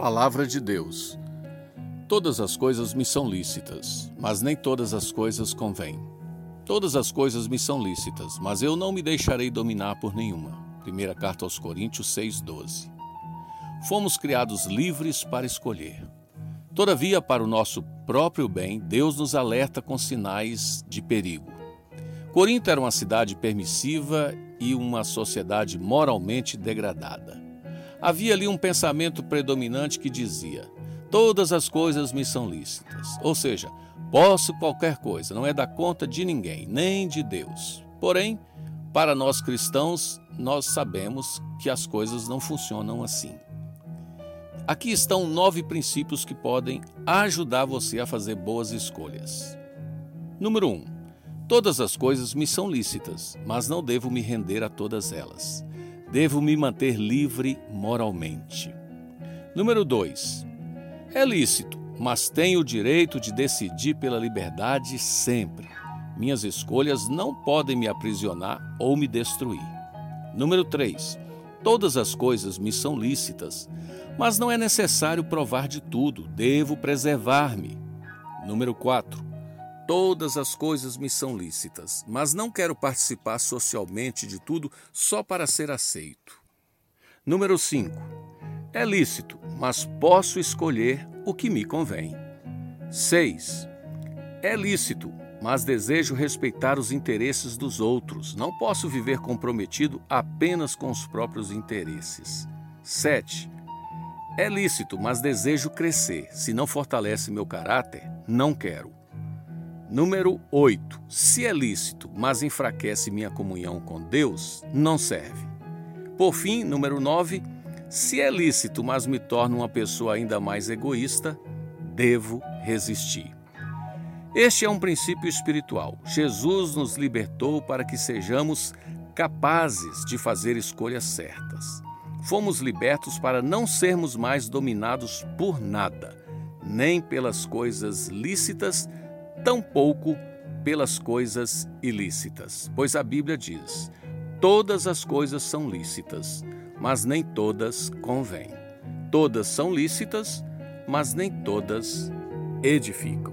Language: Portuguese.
Palavra de Deus. Todas as coisas me são lícitas, mas nem todas as coisas convêm. Todas as coisas me são lícitas, mas eu não me deixarei dominar por nenhuma. Primeira carta aos Coríntios 6:12. Fomos criados livres para escolher. Todavia, para o nosso próprio bem, Deus nos alerta com sinais de perigo. Corinto era uma cidade permissiva e uma sociedade moralmente degradada. Havia ali um pensamento predominante que dizia: todas as coisas me são lícitas. Ou seja, posso qualquer coisa, não é da conta de ninguém, nem de Deus. Porém, para nós cristãos, nós sabemos que as coisas não funcionam assim. Aqui estão nove princípios que podem ajudar você a fazer boas escolhas. Número 1. Um, todas as coisas me são lícitas, mas não devo me render a todas elas. Devo me manter livre moralmente. Número 2. É lícito, mas tenho o direito de decidir pela liberdade sempre. Minhas escolhas não podem me aprisionar ou me destruir. Número 3. Todas as coisas me são lícitas, mas não é necessário provar de tudo, devo preservar-me. Número 4. Todas as coisas me são lícitas, mas não quero participar socialmente de tudo só para ser aceito. Número 5. É lícito, mas posso escolher o que me convém. 6. É lícito, mas desejo respeitar os interesses dos outros. Não posso viver comprometido apenas com os próprios interesses. 7. É lícito, mas desejo crescer. Se não fortalece meu caráter, não quero. Número 8. Se é lícito, mas enfraquece minha comunhão com Deus, não serve. Por fim, número 9. Se é lícito, mas me torna uma pessoa ainda mais egoísta, devo resistir. Este é um princípio espiritual. Jesus nos libertou para que sejamos capazes de fazer escolhas certas. Fomos libertos para não sermos mais dominados por nada, nem pelas coisas lícitas, tampouco pelas coisas ilícitas. Pois a Bíblia diz: todas as coisas são lícitas, mas nem todas convêm. Todas são lícitas, mas nem todas edificam.